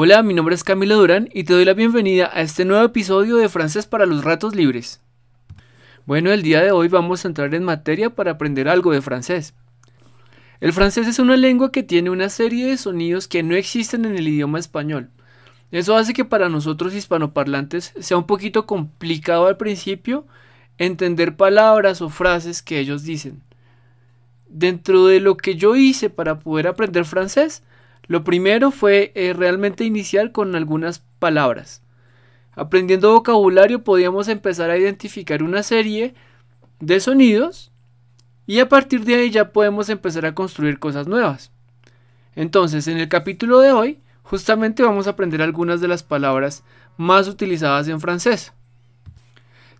Hola, mi nombre es Camilo Durán y te doy la bienvenida a este nuevo episodio de Francés para los Ratos Libres. Bueno, el día de hoy vamos a entrar en materia para aprender algo de francés. El francés es una lengua que tiene una serie de sonidos que no existen en el idioma español. Eso hace que para nosotros hispanoparlantes sea un poquito complicado al principio entender palabras o frases que ellos dicen. Dentro de lo que yo hice para poder aprender francés, lo primero fue eh, realmente iniciar con algunas palabras. Aprendiendo vocabulario podíamos empezar a identificar una serie de sonidos y a partir de ahí ya podemos empezar a construir cosas nuevas. Entonces, en el capítulo de hoy, justamente vamos a aprender algunas de las palabras más utilizadas en francés.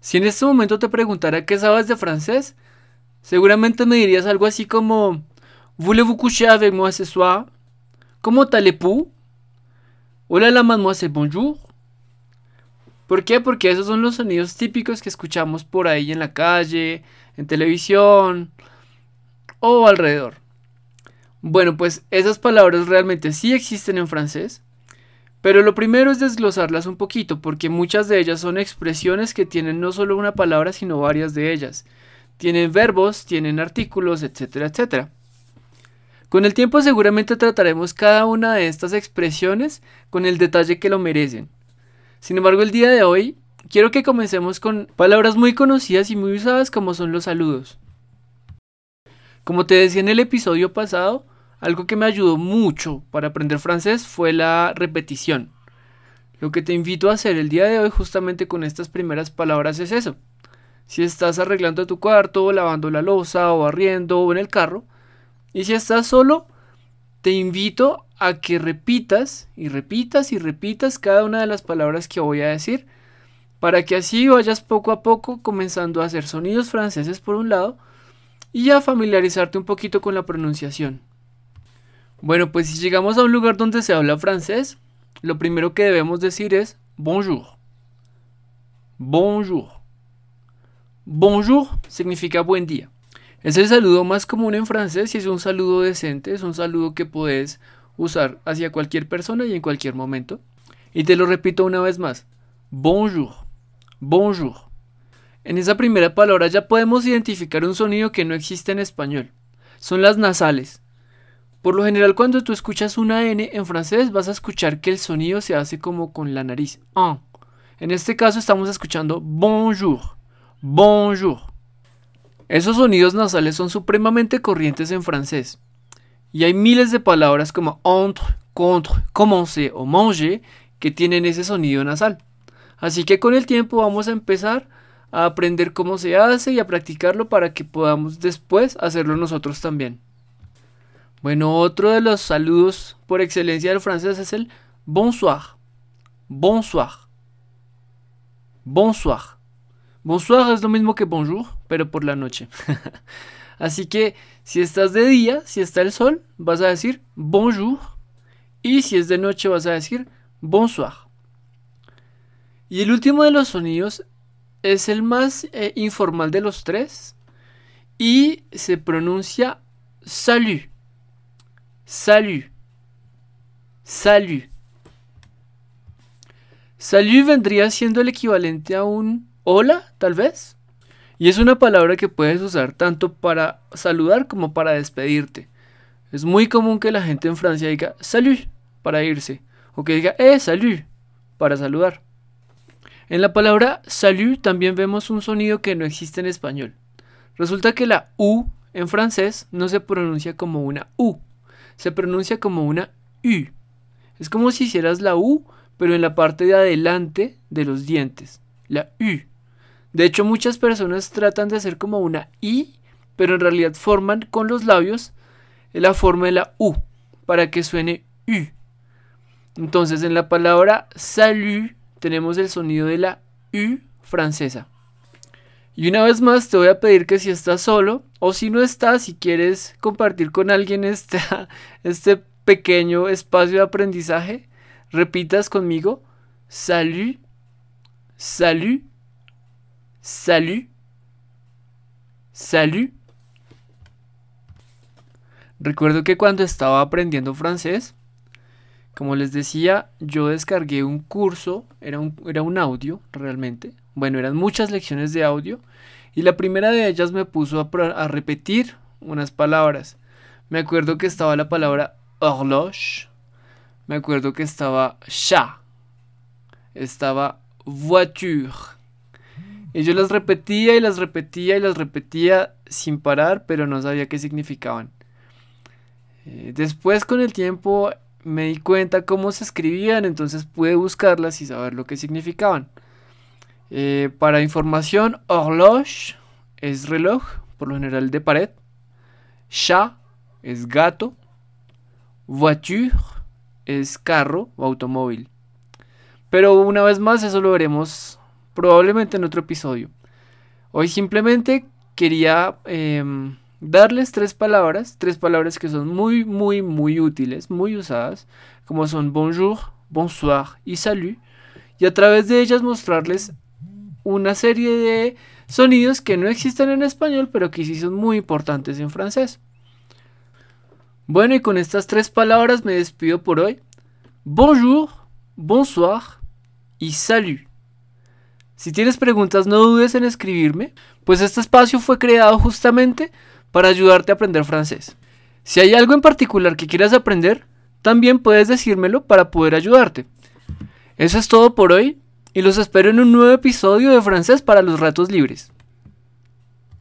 Si en este momento te preguntara qué sabes de francés, seguramente me dirías algo así como Voulez-vous coucher avec moi ce soir? ¿Cómo allez-vous? Hola la mademoiselle, bonjour. ¿Por qué? Porque esos son los sonidos típicos que escuchamos por ahí en la calle, en televisión o alrededor. Bueno, pues esas palabras realmente sí existen en francés, pero lo primero es desglosarlas un poquito, porque muchas de ellas son expresiones que tienen no solo una palabra, sino varias de ellas. Tienen verbos, tienen artículos, etcétera, etcétera. Con el tiempo seguramente trataremos cada una de estas expresiones con el detalle que lo merecen. Sin embargo, el día de hoy quiero que comencemos con palabras muy conocidas y muy usadas como son los saludos. Como te decía en el episodio pasado, algo que me ayudó mucho para aprender francés fue la repetición. Lo que te invito a hacer el día de hoy justamente con estas primeras palabras es eso. Si estás arreglando tu cuarto, lavando la losa o barriendo o en el carro, y si estás solo, te invito a que repitas y repitas y repitas cada una de las palabras que voy a decir para que así vayas poco a poco comenzando a hacer sonidos franceses por un lado y a familiarizarte un poquito con la pronunciación. Bueno, pues si llegamos a un lugar donde se habla francés, lo primero que debemos decir es bonjour. Bonjour. Bonjour significa buen día. Es el saludo más común en francés y es un saludo decente, es un saludo que puedes usar hacia cualquier persona y en cualquier momento. Y te lo repito una vez más. Bonjour. Bonjour. En esa primera palabra ya podemos identificar un sonido que no existe en español. Son las nasales. Por lo general cuando tú escuchas una N en francés vas a escuchar que el sonido se hace como con la nariz. En este caso estamos escuchando bonjour. Bonjour. Esos sonidos nasales son supremamente corrientes en francés. Y hay miles de palabras como entre, contre, commencer o manger que tienen ese sonido nasal. Así que con el tiempo vamos a empezar a aprender cómo se hace y a practicarlo para que podamos después hacerlo nosotros también. Bueno, otro de los saludos por excelencia del francés es el bonsoir. Bonsoir. Bonsoir. Bonsoir es lo mismo que bonjour, pero por la noche. Así que si estás de día, si está el sol, vas a decir bonjour. Y si es de noche, vas a decir bonsoir. Y el último de los sonidos es el más eh, informal de los tres y se pronuncia salut. Salut. Salut. Salut vendría siendo el equivalente a un hola, tal vez. Y es una palabra que puedes usar tanto para saludar como para despedirte. Es muy común que la gente en Francia diga salut para irse o que diga eh salut para saludar. En la palabra salut también vemos un sonido que no existe en español. Resulta que la U en francés no se pronuncia como una U, se pronuncia como una U. Es como si hicieras la U, pero en la parte de adelante de los dientes, la U. De hecho, muchas personas tratan de hacer como una I, pero en realidad forman con los labios la forma de la U, para que suene U. Entonces, en la palabra salut tenemos el sonido de la U francesa. Y una vez más te voy a pedir que si estás solo o si no estás, si quieres compartir con alguien este, este pequeño espacio de aprendizaje, repitas conmigo, salut, salut, salut, salut. Recuerdo que cuando estaba aprendiendo francés, Como les decía, yo descargué un curso, era un, era un audio realmente. Bueno, eran muchas lecciones de audio. Y la primera de ellas me puso a, a repetir unas palabras. Me acuerdo que estaba la palabra horloge. Me acuerdo que estaba chat. Estaba voiture. Y yo las repetía y las repetía y las repetía sin parar, pero no sabía qué significaban. Eh, después con el tiempo me di cuenta cómo se escribían, entonces pude buscarlas y saber lo que significaban. Eh, para información, horloge es reloj, por lo general de pared. Chat es gato. Voiture es carro o automóvil. Pero una vez más, eso lo veremos probablemente en otro episodio. Hoy simplemente quería em, darles tres palabras, tres palabras que son muy, muy, muy útiles, muy usadas, como son bonjour, bonsoir y salut, y a través de ellas mostrarles una serie de sonidos que no existen en español, pero que sí son muy importantes en francés. Bueno, y con estas tres palabras me despido por hoy. Bonjour, bonsoir y salut. Si tienes preguntas no dudes en escribirme, pues este espacio fue creado justamente para ayudarte a aprender francés. Si hay algo en particular que quieras aprender, también puedes decírmelo para poder ayudarte. Eso es todo por hoy y los espero en un nuevo episodio de francés para los ratos libres.